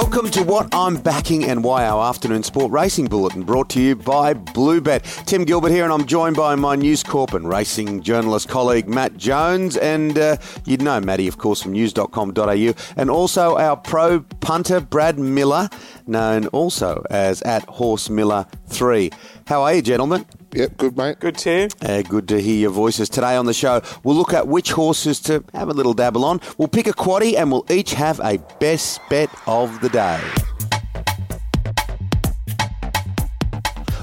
welcome to what I'm backing and why our afternoon sport racing bulletin brought to you by Bluebet. Tim Gilbert here, and I'm joined by my News Corp and racing journalist colleague Matt Jones, and uh, you'd know Matty, of course, from news.com.au, and also our pro punter Brad Miller, known also as at Horse Miller Three. How are you, gentlemen? Yep, good mate. Good to Uh, good to hear your voices today on the show. We'll look at which horses to have a little dabble on. We'll pick a quaddy and we'll each have a best bet of the day.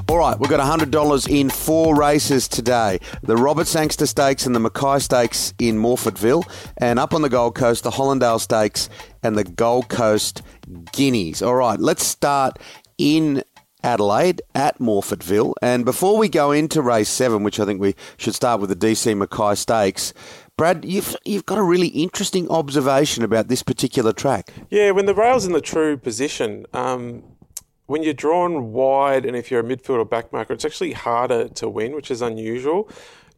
All right, we've got $100 in four races today. The Robert Sangster Stakes and the McKay Stakes in Morphettville. And up on the Gold Coast, the Hollindale Stakes and the Gold Coast Guineas. All right, let's start in Adelaide at Morphettville. And before we go into race seven, which I think we should start with the DC McKay Stakes, Brad, you've, you've got a really interesting observation about this particular track. Yeah, when the rail's in the true position, um, when you're drawn wide and if you're a midfield or backmarker, it's actually harder to win, which is unusual.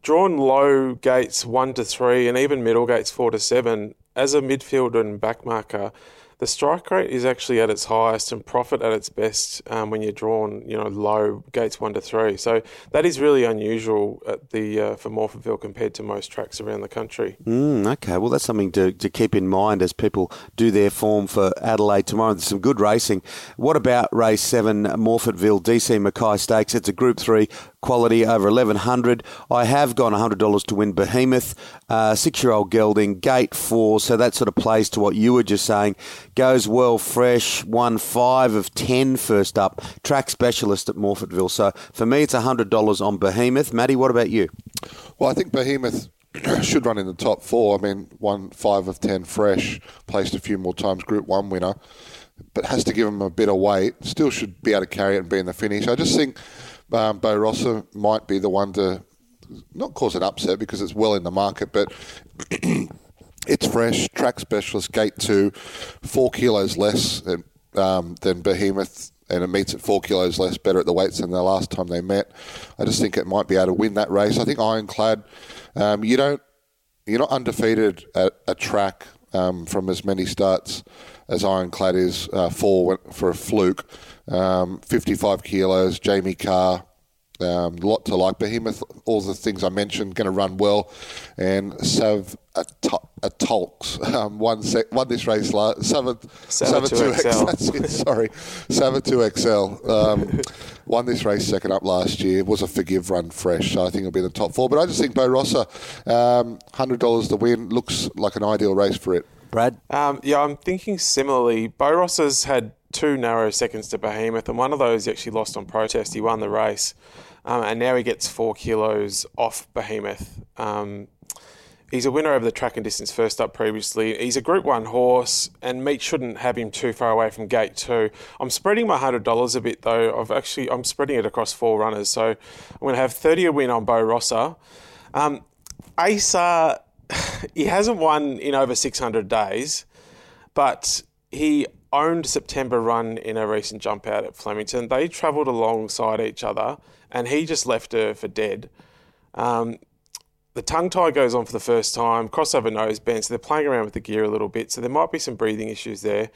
Drawn low gates one to three and even middle gates four to seven, as a midfielder and backmarker, the strike rate is actually at its highest and profit at its best um, when you're drawn, you know, low gates one to three. So that is really unusual at the uh, for Morphettville compared to most tracks around the country. Mm, okay, well, that's something to, to keep in mind as people do their form for Adelaide tomorrow. There's some good racing. What about race seven, Morphettville DC McKay Stakes? It's a Group Three quality over 1100. I have gone $100 to win Behemoth, uh, six year old gelding, gate four. So that sort of plays to what you were just saying. Goes well fresh, won five of 10 first up, track specialist at Morphettville. So for me, it's $100 on Behemoth. Maddie, what about you? Well, I think Behemoth should run in the top four. I mean, one five of ten fresh, placed a few more times, Group One winner, but has to give him a bit of weight. Still should be able to carry it and be in the finish. I just think um, Bo Rossa might be the one to not cause an upset because it's well in the market, but. It's fresh, track specialist, gate two, four kilos less than, um, than Behemoth, and it meets at four kilos less, better at the weights than the last time they met. I just think it might be able to win that race. I think Ironclad, um, you don't, you're not undefeated at a track um, from as many starts as Ironclad is uh, for for a fluke. Um, 55 kilos, Jamie Kah, um, lot to like. Behemoth, all the things I mentioned, going to run well. And Sav Atolks um, won, sec- won this race last. Sav, Savatoxl. That's it, sorry. Savatoxl um, won this race second up last year. It Was a forgive run fresh, so I think it'll be in the top four. But I just think Bo Rossa, um, $100 to win, looks like an ideal race for it. Brad? Um, yeah, I'm thinking similarly. Bo Rossa's had two narrow seconds to Behemoth, and one of those he actually lost on protest. He won the race, um, and now he gets four kilos off Behemoth. Um, he's a winner over the track and distance first up previously. He's a Group One horse, and meat shouldn't have him too far away from Gate Two. I'm spreading my hundred dollars a bit though. I've actually I'm spreading it across four runners, so I'm going to have thirty a win on Bo Rossa. Um, Asa, he hasn't won in over 600 days, but he owned September run in a recent jump out at Flemington. They travelled alongside each other, and he just left her for dead. Um, the tongue tie goes on for the first time, crossover nose bend, so they're playing around with the gear a little bit, so there might be some breathing issues there.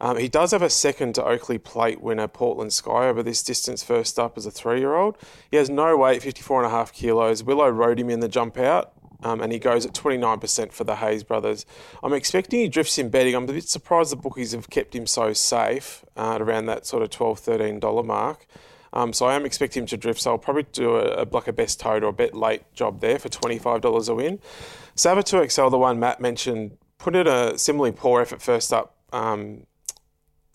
Um, he does have a second to Oakleigh Plate winner, Portland Sky, over this distance first up as a three year old. He has no weight, 54.5 kilos. Willow rode him in the jump out. Um, and he goes at 29% for the Hayes brothers. I'm expecting he drifts in betting. I'm a bit surprised the bookies have kept him so safe uh, at around that sort of $12, $13 mark. Um, so I am expecting him to drift. So I'll probably do a, a like a best toad or a bet late job there for $25 a win. Savatoxl, the one Matt mentioned, put in a similarly poor effort first up um,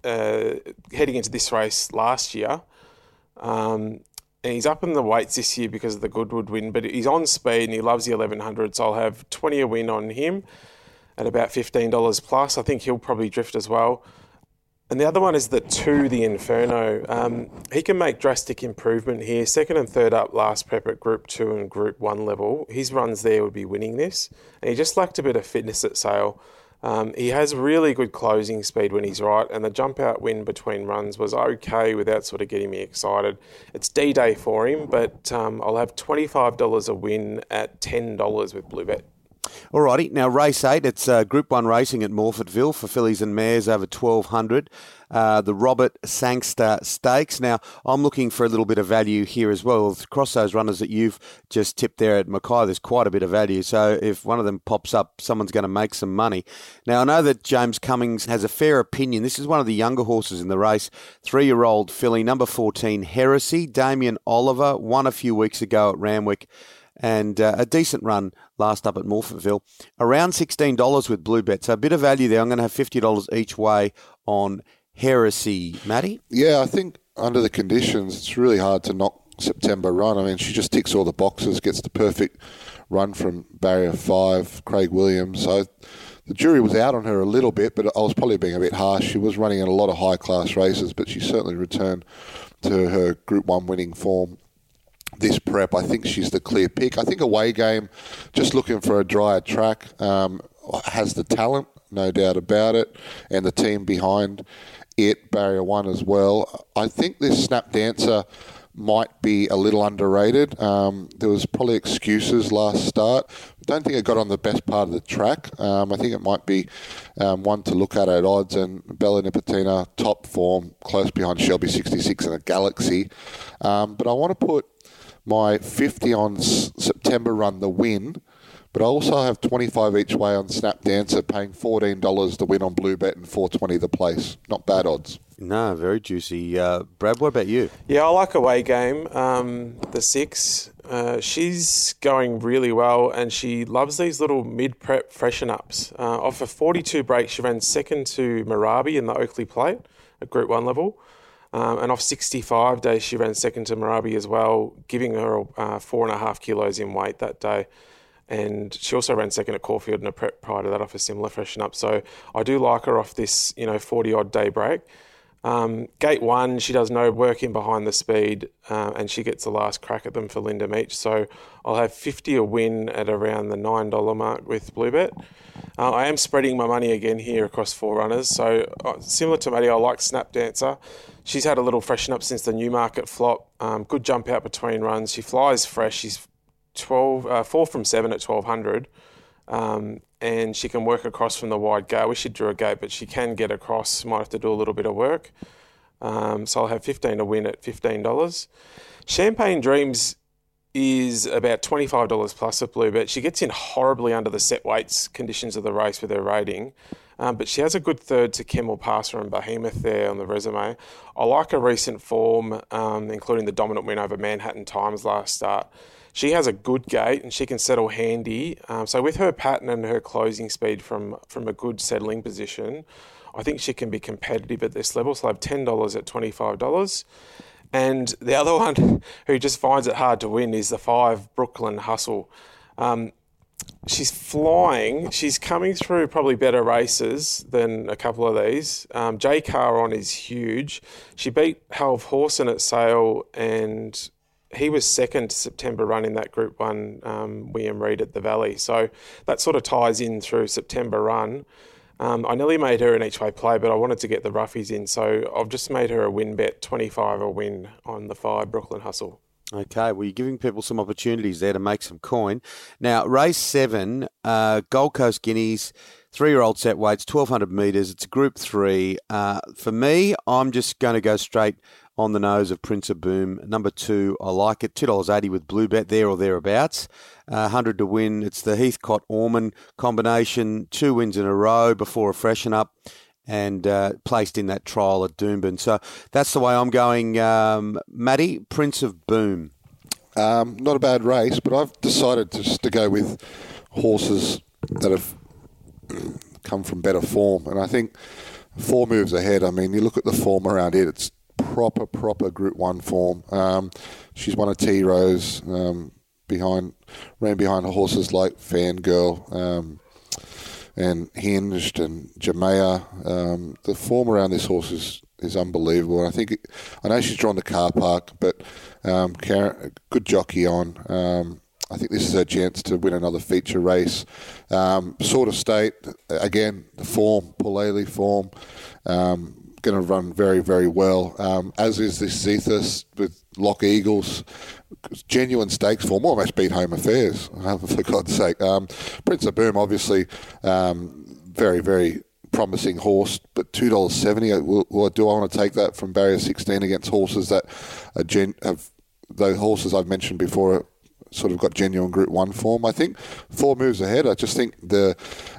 uh, heading into this race last year. Um, and he's up in the weights this year because of the Goodwood win, but he's on speed and he loves the 1100, so I'll have 20 a win on him at about $15 plus. I think he'll probably drift as well. And the other one is the two, the Inferno. Um, he can make drastic improvement here. Second and third up last prep at Group Two and Group One level. His runs there would be winning this, and he just lacked a bit of fitness at sale. Um, he has really good closing speed when he's right, and the jump out win between runs was okay without sort of getting me excited. It's D Day for him, but um, I'll have $25 a win at $10 with Bluebet. Alrighty, now race eight. It's uh, Group One racing at Morphettville for fillies and mares over twelve hundred. Uh, the Robert Sangster Stakes. Now, I'm looking for a little bit of value here as well. Across those runners that you've just tipped there at McKay, there's quite a bit of value. So if one of them pops up, someone's going to make some money. Now, I know that James Cummings has a fair opinion. This is one of the younger horses in the race. Three year old filly, number 14, Heresy. Damien Oliver won a few weeks ago at Randwick and uh, a decent run last up at Morphettville. Around $16 with Blue Bet. So a bit of value there. I'm going to have $50 each way on heresy, Matty? Yeah, I think under the conditions, it's really hard to knock September run. I mean, she just ticks all the boxes, gets the perfect run from barrier five, Craig Williams. So the jury was out on her a little bit, but I was probably being a bit harsh. She was running in a lot of high class races, but she certainly returned to her Group One winning form this prep. I think she's the clear pick. I think away game, just looking for a drier track, um, has the talent, no doubt about it, and the team behind it, barrier one as well. I think this snap dancer might be a little underrated. Um, there was probably excuses last start. Don't think it got on the best part of the track. Um, I think it might be um, one to look at at odds. And Bella Nipotina, top form, close behind Shelby 66 and a Galaxy. Um, but I want to put my 50 on S- September run, the win. But I also have 25 each way on Snap Dancer, paying $14 to win on Blue Bet and 420 the place. Not bad odds. No, very juicy. Uh, Brad, what about you? Yeah, I like away game. Um, the six, uh, she's going really well, and she loves these little mid prep freshen ups. Uh, off a 42 break, she ran second to Marabi in the Oakleigh Plate at Group One level. Um, and off 65 days, she ran second to Marabi as well, giving her uh, four and a half kilos in weight that day and she also ran second at Caulfield in a prep prior to that off a similar freshen up. So I do like her off this, you know, 40 odd day break. Um, gate one, she does no work in behind the speed, uh, and she gets the last crack at them for Linda Meech. So I'll have 50 a win at around the $9 mark with Bluebet. Uh, I am spreading my money again here across four runners. So uh, similar to Maddie, I like Snap Dancer. She's had a little freshen up since the Newmarket flop. Um, good jump out between runs. She flies fresh. She's 12, uh, four from seven at 1200. Um, and she can work across from the wide gate. We should drew a gate, but she can get across. Might have to do a little bit of work. Um, so I'll have 15 to win at $15. Champagne Dreams is about $25 plus at Blue Bet. She gets in horribly under the set weights conditions of the race with her rating. Um, but she has a good third to Kemmel Passer and Behemoth there on the resume. I like her recent form, um, including the dominant win over Manhattan Times last start she has a good gait and she can settle handy. Um, so with her pattern and her closing speed from from a good settling position, I think she can be competitive at this level. So I have ten dollars at twenty five dollars. And the other one who just finds it hard to win is the five Brooklyn Hustle. Um, she's flying. She's coming through probably better races than a couple of these. Um, J Kah on is huge. She beat Halve Horsen at Sale and he was second September run in that Group One um, William Reid at the Valley. So that sort of ties in through September run. Um, I nearly made her an each way play, but I wanted to get the roughies in, so I've just made her a win bet, twenty five a win on the five Brooklyn Hustle. Okay, well, you're giving people some opportunities there to make some coin. Now, race seven, uh, Gold Coast Guineas, three year old set weights, 1200 metres. It's group three. Uh, for me, I'm just going to go straight on the nose of Prince of Boom. Number two, I like it. $2.80 with Blue Bet there or thereabouts. Uh, 100 to win. It's the Heathcote Orman combination. Two wins in a row before a freshen up and uh, placed in that trial at Doomben. So that's the way I'm going. Um, Matty, Prince of Boom. Um, not a bad race, but I've decided just to go with horses that have come from better form. And I think four moves ahead. I mean, you look at the form around it, it's proper, proper Group One form. Um, she's won a Tea Rose um, behind, ran behind horses like Fangirl um, and Hinged and Jamea. Um, the form around this horse is, is unbelievable. And I think I know she's drawn the car park, but um, Karen, good jockey on. Um, I think this is her chance to win another feature race. Um, sort of state again, the form, Pulele form. Um, going to run very, very well, um, as is this Zethus with Lock Eagles. Genuine stakes form, almost beat Home Affairs, for God's sake. Um, Prince of Boom, obviously, um, very, very promising horse, but two dollars seventy. Well, do I want to take that from barrier sixteen against horses that are gen- have the horses I've mentioned before sort of got genuine Group One form. I think four moves ahead. I just think the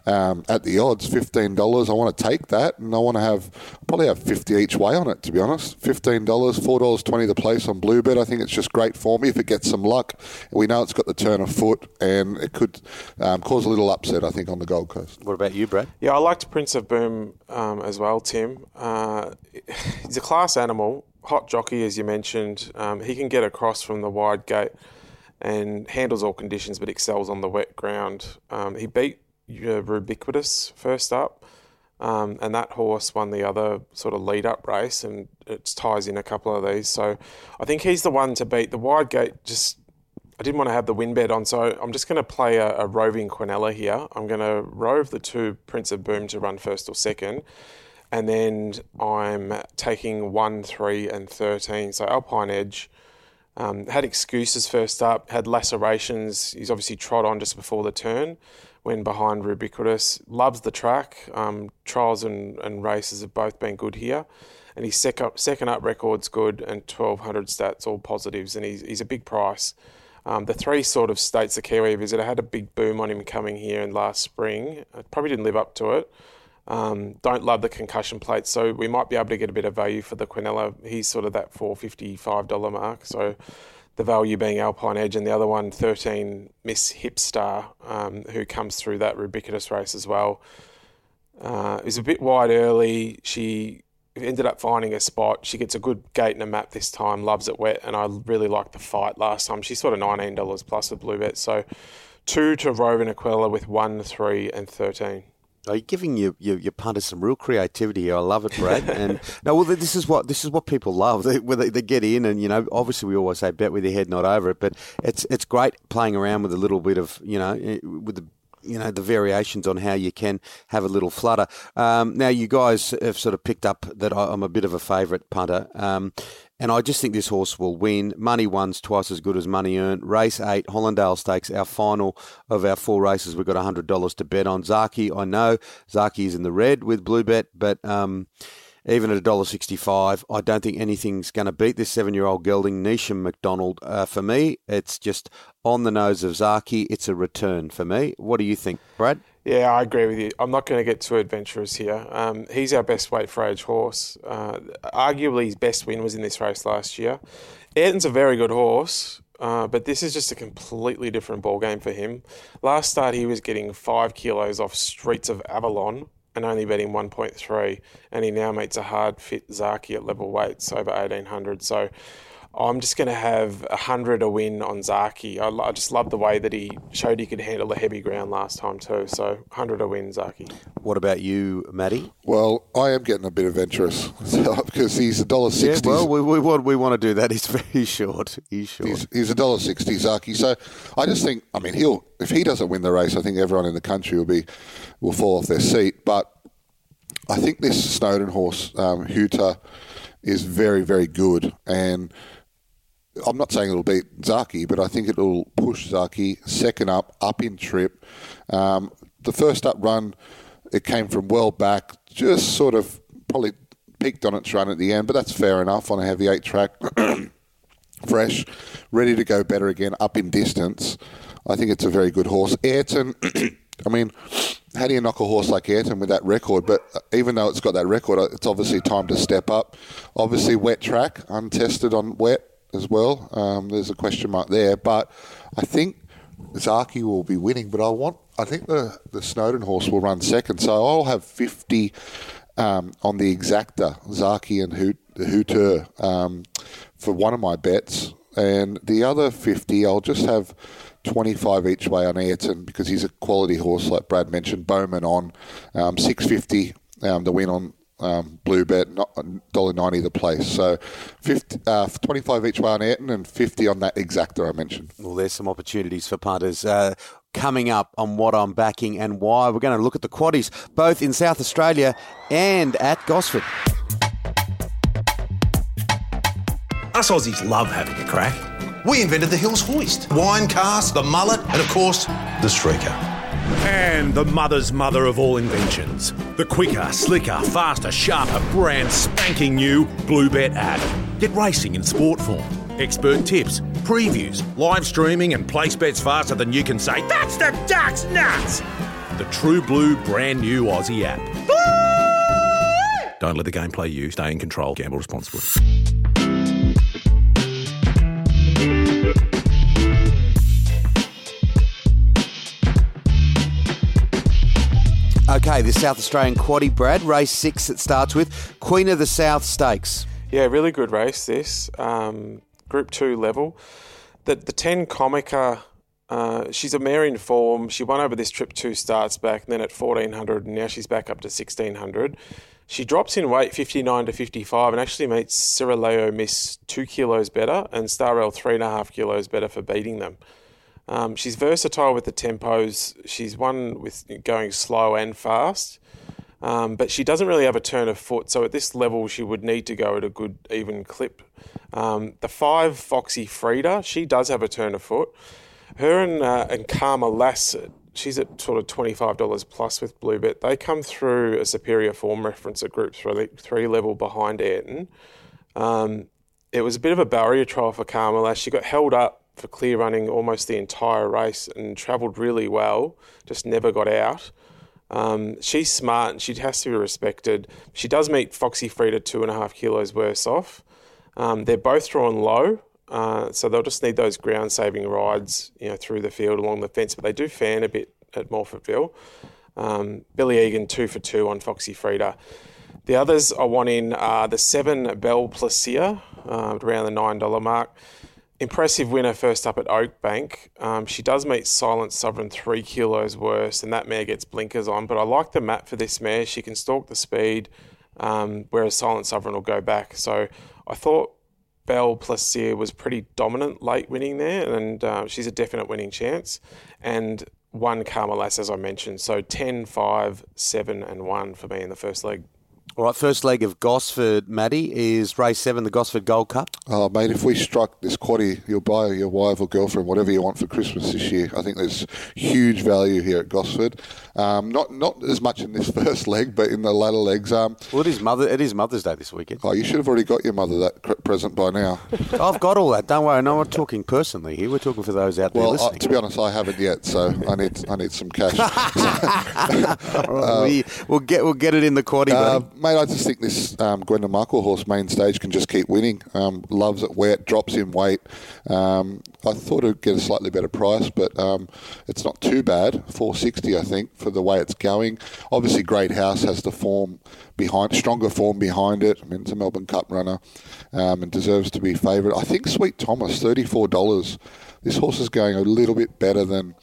um, at the odds, fifteen dollars. I want to take that, and I want to have probably have fifty each way on it. To be honest, fifteen dollars, four dollars twenty the place on Bluebet. I think it's just great for me if it gets some luck. We know it's got the turn of foot, and it could um, cause a little upset. I think on the Gold Coast. What about you, Brad? Yeah, I liked Prince of Boom um, as well, Tim. Uh, he's a class animal. Hot jockey, as you mentioned. Um, he can get across from the wide gate and handles all conditions but excels on the wet ground. Um, he beat uh, Rubiquitous first up, um, and that horse won the other sort of lead up race, and it ties in a couple of these. So I think he's the one to beat. The wide gate just. I didn't want to have the win bet on, so I'm just going to play a, a roving Quinella here. I'm going to rove the two Prince of Boom to run first or second, and then I'm taking one, three, and thirteen. So Alpine Edge, um, had excuses first up, had lacerations. He's obviously trod on just before the turn when behind Rubiquitous. Loves the track. Um, trials and, and races have both been good here. And his sec second up record's good and 1200 stats, all positives. And he's, he's a big price. Um, the three sort of states the Kiwi visitor had a big boom on him coming here in last spring. probably didn't live up to it. Um, don't love the concussion plate, so we might be able to get a bit of value for the Quinella. He's sort of that four fifty five dollar mark. So the value being Alpine Edge, and the other one, 13 Miss Hipstar, um, who comes through that Rubiquitous race as well. Uh, was a bit wide early. She ended up finding a spot. She gets a good gate and a map this time. Loves it wet, and I really liked the fight last time. She's sort of nineteen dollars plus a blue bet. So two to Roving Aquila with one, three, and thirteen. Are you giving your, your, your punters some real creativity here? I love it, Brad. and no, well, this is what this is what people love. They, they, they, get in, and you know, obviously we always say bet with your head not over it, but it's it's great playing around with a little bit of you know eh, with the you know the variations on how you can have a little flutter. Um, now you guys have sort of picked up that I'm a bit of a favourite punter, um, and I just think this horse will win. Money one's twice as good as money earned. Race eight, Hollindale Stakes, our final of our four races. We've got $100 to bet on. Zaaki, I know Zaaki is in the red with Blue Bet, but um, even at $1.65, I don't think anything's going to beat this seven year old gelding, Neasham McDonald. Uh, for me, it's just on the nose of Zaaki. It's a return for me. What do you think, Brad? Yeah, I agree with you. I'm not going to get too adventurous here. Um, he's our best weight for age horse. Uh, arguably, his best win was in this race last year. Ayrton's a very good horse, uh, but this is just a completely different ball game for him. Last start, he was getting five kilos off Streets of Avalon and only betting 1.3, and he now meets a hard fit Zaaki at level weights over 1800. So I'm just going to have a hundred a win on Zaaki. I, I, just love the way that he showed he could handle the heavy ground last time too. So hundred a win, Zaaki. What about you, Matty? Well, I am getting a bit adventurous because he's a dollar sixty. Yeah, well, we, we, want we want to do that. He's very short. He's short. He's, a dollar sixty, Zaaki. So I just think, I mean, he'll if he doesn't win the race, I think everyone in the country will be will fall off their seat. But I think this Snowden horse, um, Huta, is very very good and I'm not saying it'll beat Zaaki, but I think it'll push Zaaki second up, up in trip. Um, the first up run, it came from well back, just sort of probably peaked on its run at the end, but that's fair enough on a heavy eight track. Fresh, ready to go better again, up in distance. I think it's a very good horse. Ayrton, I mean, how do you knock a horse like Ayrton with that record? But even though it's got that record, it's obviously time to step up. Obviously, wet track, untested on wet as well. Um, there's a question mark there, but I think Zaaki will be winning. But I want, I think the the Snowden horse will run second, so I'll have fifty um, on the exacta Zaaki and Hooter um, for one of my bets, and the other fifty I'll just have. 25 each way on Ayrton because he's a quality horse, like Brad mentioned. Bowman on um, 650 um, the win on um, blue bet uh, dollar ninety the place. So 50, uh, twenty five each way on Ayrton and fifty on that exacta I mentioned. Well, there's some opportunities for punters. Uh, coming up on what I'm backing and why. We're going to look at the quaddies, both in South Australia and at Gosford. Us Aussies love having a crack. We invented the Hills hoist, wine cast, the mullet, and of course, the streaker. And the mother's mother of all inventions. The quicker, slicker, faster, sharper, brand spanking new Bluebet app. Get racing in sport form. Expert tips, previews, live streaming, and place bets faster than you can say, That's the Ducks nuts! The True Blue brand new Aussie app. Don't let the game play you. Stay in control. Gamble responsibly. The South Australian Quaddy Brad race six. It starts with Queen of the South Stakes. Yeah, really good race. This um, Group Two level. The the ten Comica. Uh, she's a mare in form. She won over this trip two starts back, then at fourteen hundred, and now she's back up to sixteen hundred. She drops in weight fifty nine to fifty five, and actually meets Cirileo Miss two kilos better, and Starrel three and a half kilos better for beating them. Um, she's versatile with the tempos. She's one with going slow and fast, um, but she doesn't really have a turn of foot. So at this level, she would need to go at a good even clip. Um, the five Foxy Frida, she does have a turn of foot. Her and uh, and Karma Lass, she's at sort of twenty five dollars plus with Bluebet. They come through a superior form reference at Group Three, three level behind Ayrton. Um, it was a bit of a barrier trial for Karma Lass. She got held up for clear running almost the entire race and travelled really well, just never got out. Um, she's smart and she has to be respected. She does meet Foxy Frida two and a half kilos worse off. Um, they're both drawn low, uh, so they'll just need those ground saving rides, you know, through the field along the fence. But they do fan a bit at Morphettville. Um, Billy Egan two for two on Foxy Frida. The others I want in are the seven Bell Placia, uh, around the nine dollar mark impressive winner first up at Oakbank. Um, she does meet Silent Sovereign three kilos worse, and that mare gets blinkers on. But I like the map for this mare. She can stalk the speed, um, whereas Silent Sovereign will go back. So I thought Belle Plaisir was pretty dominant late winning there, and uh, she's a definite winning chance. And one Karma Lass, as I mentioned. So 10, 5, 7, and 1 for me in the first leg. All right, first leg of Gosford, Maddie, is race seven, the Gosford Gold Cup. Oh, mate, if we struck this quaddy, you'll buy your wife or girlfriend whatever you want for Christmas this year. I think there's huge value here at Gosford. Um, not not as much in this first leg, but in the latter legs. Um, well, it is mother. It is Mother's Day this weekend. Oh, you should have already got your mother that present by now. I've got all that. Don't worry. No, we're talking personally here. We're talking for those out there well, listening. Uh, to be honest, I haven't yet, so I need I need some cash. uh, we, will get we'll get it in the quaddy, uh, mate. I just think this um, Gwenda Markwell horse main stage can just keep winning. Um, loves it wet, drops in weight. Um, I thought it'd get a slightly better price, but um, it's not too bad. 460, I think, for the way it's going. Obviously, Great House has the form behind, stronger form behind it. I mean, it's a Melbourne Cup runner um, and deserves to be favourite. I think Sweet Thomas, $34. This horse is going a little bit better than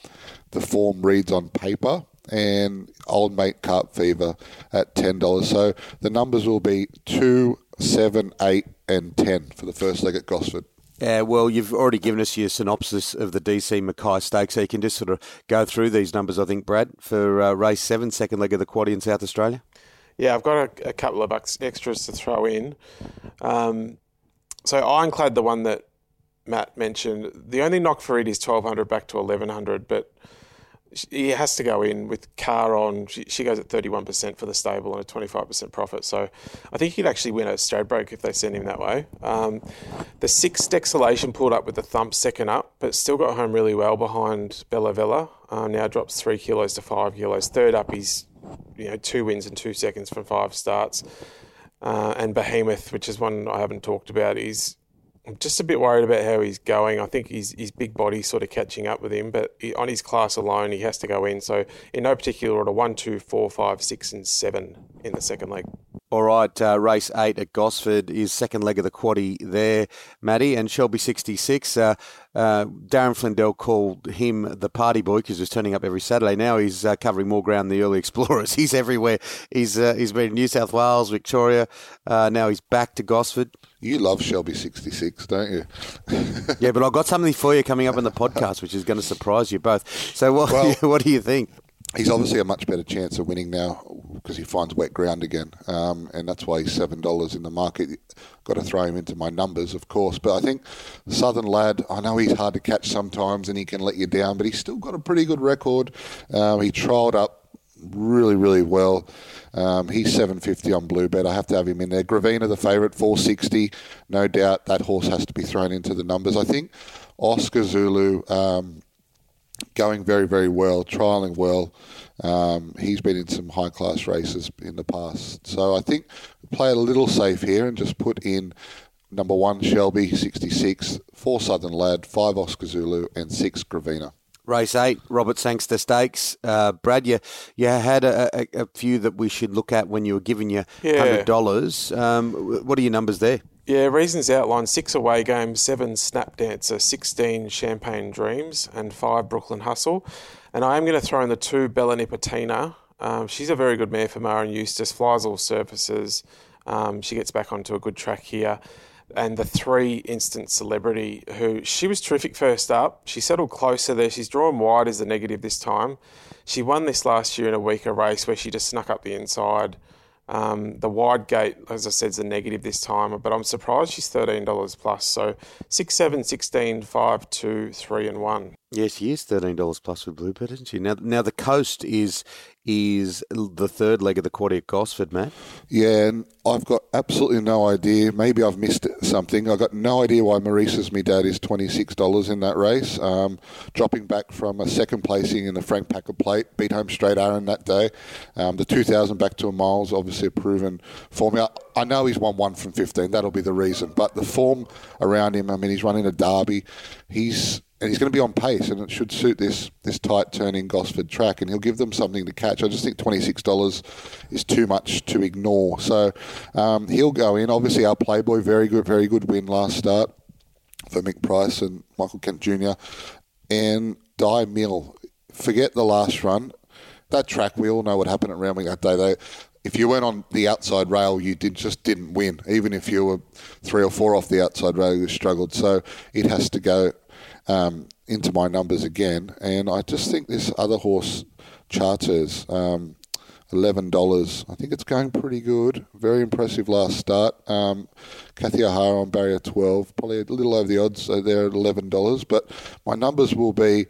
the form reads on paper and Old Mate Carp Fever at $10. So the numbers will be 2, 7, 8, and 10 for the first leg at Gosford. Yeah, well, you've already given us your synopsis of the DC McKay Stakes, so you can just sort of go through these numbers, I think, Brad, for uh, race seven, second leg of the quad in South Australia. Yeah, I've got a, a couple of bucks extras to throw in. Um, so Ironclad, the one that Matt mentioned, the only knock for it is 1200 back to 1100, but he has to go in with Kah on. She, she goes at 31% for the stable and a 25% profit. So I think he could actually win a Stradbroke if they send him that way. Um, the six Dexalation pulled up with the thump second up, but still got home really well behind Bella Vella. Uh, now drops three kilos to five kilos. Third up, he's you know two wins in two seconds from five starts. Uh, and Behemoth, which is one I haven't talked about, is I'm just a bit worried about how he's going. I think his his big body sort of catching up with him, but he, on his class alone, he has to go in. So in no particular order, one, two, four, five, six, and seven in the second leg. All right, uh, race eight at Gosford is second leg of the quaddy there, Maddie, and Shelby 66. Uh, uh, Darren Flindell called him the party boy because he's turning up every Saturday. Now he's uh, covering more ground than the early explorers. He's everywhere. He's uh, he's been in New South Wales, Victoria. Uh, now he's back to Gosford. You love Shelby 66, don't you? yeah, but I've got something for you coming up in the podcast, which is going to surprise you both. So what, well, what do you think? he's obviously a much better chance of winning now because he finds wet ground again, um, and that's why he's seven dollars in the market. Got to throw him into my numbers, of course. But I think Southern lad, I know he's hard to catch sometimes, and he can let you down, but he's still got a pretty good record. Um, he trialled up really, really well. Um, he's 750 on Bluebet. I have to have him in there. Gravina, the favourite, 460. No doubt that horse has to be thrown into the numbers. I think Oscar Zulu um, going very, very well, trialling well. Um, he's been in some high class races in the past. So I think play it a little safe here and just put in number one Shelby, 66, four Southern Lad, five Oscar Zulu, and six Gravina. Race eight, Robert Sangster Stakes. Uh, Brad, you, you had a, a, a, few that we should look at when you were giving you Yeah. $100. Um, what are your numbers there? Yeah, reasons outlined six away games, seven Snap Dancer, 16 Champagne Dreams, and five Brooklyn Hustle. And I am going to throw in the two Bella Nipotina. Um, she's a very good mare for Maher and Eustace, flies all surfaces. Um, she gets back onto a good track here. And the three instant celebrity, who she was terrific first up. She settled closer there. She's drawn wide as the negative this time. She won this last year in a weaker race where she just snuck up the inside. Um, the wide gate, as I said, is a negative this time, but I'm surprised she's $13 plus. So 6, 7, 16, 5, 2, 3, and 1. Yes, she is thirteen dollars plus with Bluebird, isn't she? Now, now the coast is is the third leg of the quaddy at Gosford, Matt. Yeah, and I've got absolutely no idea. Maybe I've missed something. I've got no idea why Maurice's me dad is twenty six dollars in that race. Um, dropping back from a second placing in the Frank Packer Plate, beat home straight Aaron that day. Um, the two thousand back to a miles, obviously a proven formula. I know he's won one from fifteen. That'll be the reason. But the form around him. I mean, he's running a derby. He's and he's going to be on pace, and it should suit this this tight turning Gosford track, and he'll give them something to catch. I just think twenty six dollars is too much to ignore, so um, he'll go in. Obviously, our Playboy, very good, very good win last start for Mick Price and Michael Kent Jr. and Die Mill. Forget the last run. That track, we all know what happened at Randwick that day. They, if you went on the outside rail, you did just didn't win. Even if you were three or four off the outside rail, you struggled. So it has to go um, into my numbers again. And I just think this other horse, Charters, um, eleven dollars. I think it's going pretty good. Very impressive last start. Um, Kathy O'Hara on barrier twelve, probably a little over the odds. So they're at eleven dollars. But my numbers will be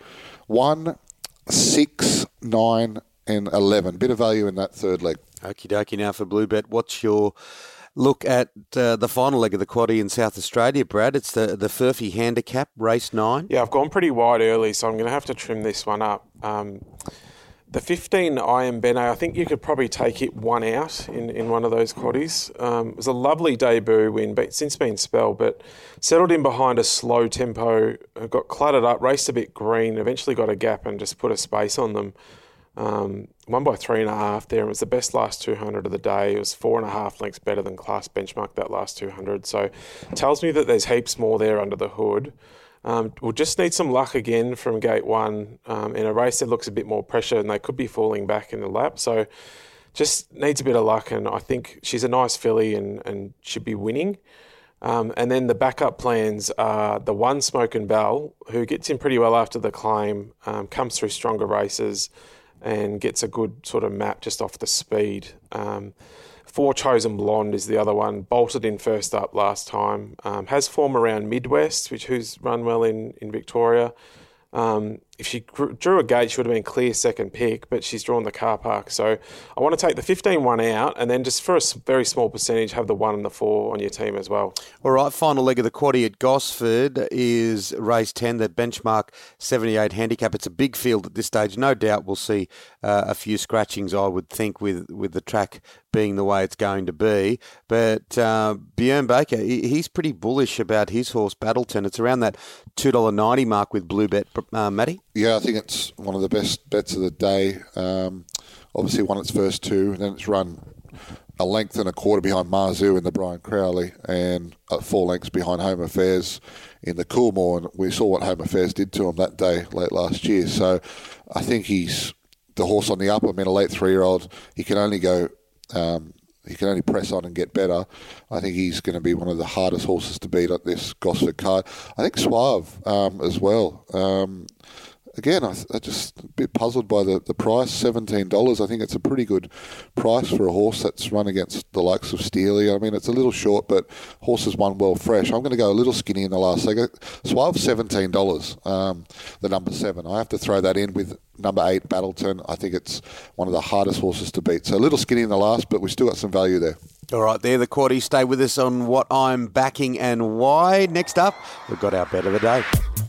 one, six, nine, and eleven. Bit of value in that third leg. Okie dokie. Now for Bluebet, what's your look at uh, the final leg of the quaddy in South Australia, Brad? It's the the Furphy Handicap Race Nine. Yeah, I've gone pretty wide early, so I'm going to have to trim this one up. Um, the 15 I am Bene, I think you could probably take it one out in, in one of those quaddies. Um, it was a lovely debut win, but since been spelled, but settled in behind a slow tempo, uh, got cluttered up, raced a bit green, eventually got a gap and just put a space on them. Um, won by three and a half there. And it was the best last 200 of the day. It was four and a half lengths better than class benchmark that last 200. So tells me that there's heaps more there under the hood. Um, we'll just need some luck again from gate one um, in a race that looks a bit more pressure and they could be falling back in the lap. So just needs a bit of luck. And I think she's a nice filly and, and should be winning. Um, and then the backup plans are the one Smoke and Bell, who gets in pretty well after the claim, um, comes through stronger races and gets a good sort of map just off the speed. Um, Four Chosen Blonde is the other one, bolted in first up last time. Um, has form around Midwest, which who's run well in, in Victoria. Um, if she drew a gate, she would have been clear second pick, but she's drawn the car park. So I want to take the 15 one out and then just for a very small percentage, have the one and the four on your team as well. All right, final leg of the quaddy at Gosford is race 10, the benchmark 78 handicap. It's a big field at this stage. No doubt we'll see uh, a few scratchings, I would think, with, with the track being the way it's going to be. But uh, Björn Baker, he's pretty bullish about his horse, Battleton. It's around that $2.90 mark with Blue Bet, uh, Matty. Yeah, I think it's one of the best bets of the day. Um, obviously, won its first two, and then it's run a length and a quarter behind Marzu in the Brian Crowley, and uh, four lengths behind Home Affairs in the Coolmore. And we saw what Home Affairs did to him that day late last year. So I think he's the horse on the up. I mean, a late three-year-old, he can only go. Um, he can only press on and get better. I think he's going to be one of the hardest horses to beat at this Gosford card. I think Suave um, as well. Um, again, I, I just a bit puzzled by the, the price, seventeen dollars. I think it's a pretty good price for a horse that's run against the likes of Steely. I mean, it's a little short, but horses won well fresh. I'm going to go a little skinny in the last second. Suave seventeen dollars. Um, the number seven. I have to throw that in with number eight Battleton. I think it's one of the hardest horses to beat. So a little skinny in the last, but we still got some value there. All right, there the quaddies. Stay with us on what I'm backing and why. Next up, we've got our bet of the day.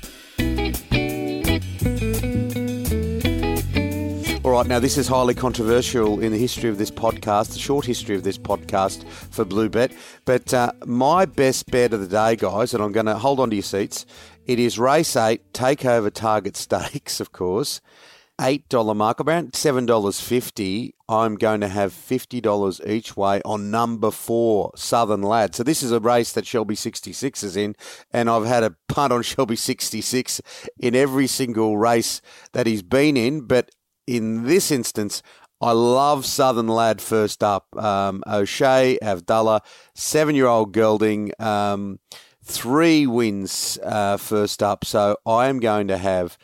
All right, now this is highly controversial in the history of this podcast, the short history of this podcast for Bluebet. But uh, my best bet of the day, guys, and I'm going to hold on to your seats. It is race eight, takeover target stakes, of course. $8 mark, around $7.50. I'm going to have $50 each way on number four, Southern Lad. So this is a race that Shelby 66 is in, and I've had a punt on Shelby 66 in every single race that he's been in. But in this instance, I love Southern Lad first up. Um, O'Shea, Avdulla, seven year old gelding, um, three wins uh, first up. So I am going to have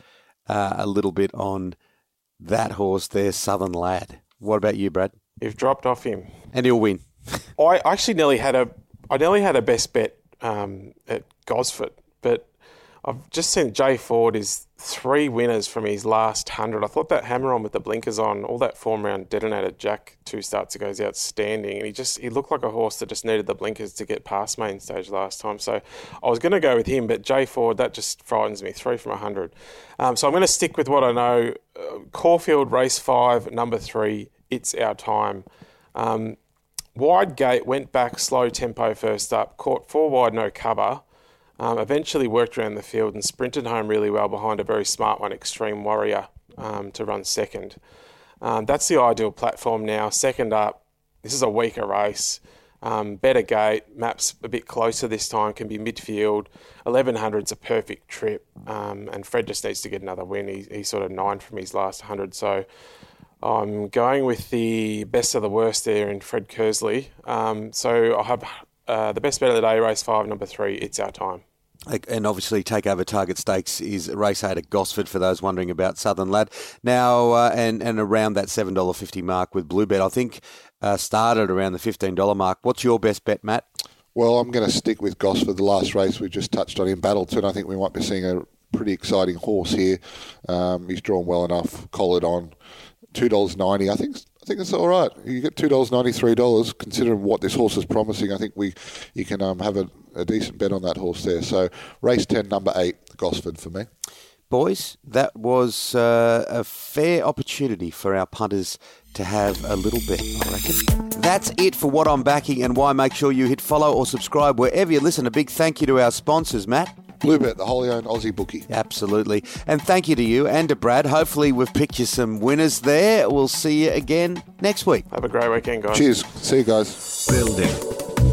uh, a little bit on that horse there, Southern Lad. What about you, Brad? You've dropped off him. And he'll win. I actually nearly had a I nearly had a best bet um, at Gosford, but I've just seen Jay Ford is three winners from his last hundred. I thought that hammer on with the blinkers on, all that form round detonated Jack two starts ago is outstanding, and he just he looked like a horse that just needed the blinkers to get past main stage last time. So I was going to go with him, but Jay Ford that just frightens me. Three from hundred, um, so I'm going to stick with what I know. Uh, Caulfield race five, number three. It's our time. Um, wide gate went back slow tempo first up, caught four wide no cover. Um, eventually worked around the field and sprinted home really well behind a very smart one, Extreme Warrior, um, to run second. Um, that's the ideal platform now. Second up, this is a weaker race. Um, better gate, maps a bit closer this time, can be midfield. 1100's a perfect trip, um, and Fred just needs to get another win. He, he's sort of nine from his last 100, so I'm going with the best of the worst there in Fred Kersley. Um, so I'll have uh, the best bet of the day, race five, number three, It's Our Time. And obviously, takeover target stakes is race eight at Gosford for those wondering about Southern Lad. Now, uh, and and around that seven dollar fifty mark with Bluebet, I think uh, started around the fifteen dollar mark. What's your best bet, Matt? Well, I'm going to stick with Gosford. The last race we just touched on in Battleton, I think we might be seeing a pretty exciting horse here. Um, he's drawn well enough, collared on, two dollars ninety. I think think it's all right. You get two dollars ninety three dollars, considering what this horse is promising. I think we you can um, have a, a, decent bet on that horse there. So race ten, number eight, Gosford for me. Boys, that was uh, a fair opportunity for our punters to have a little bit, I reckon. That's it for what I'm backing and why. Make sure you hit follow or subscribe wherever you listen. A big thank you to our sponsors, Matt. Bluebet, the wholly owned Aussie bookie. Absolutely. And thank you to you and to Brad. Hopefully, we've picked you some winners there. We'll see you again next week. Have a great weekend, guys. Cheers. See you guys. Building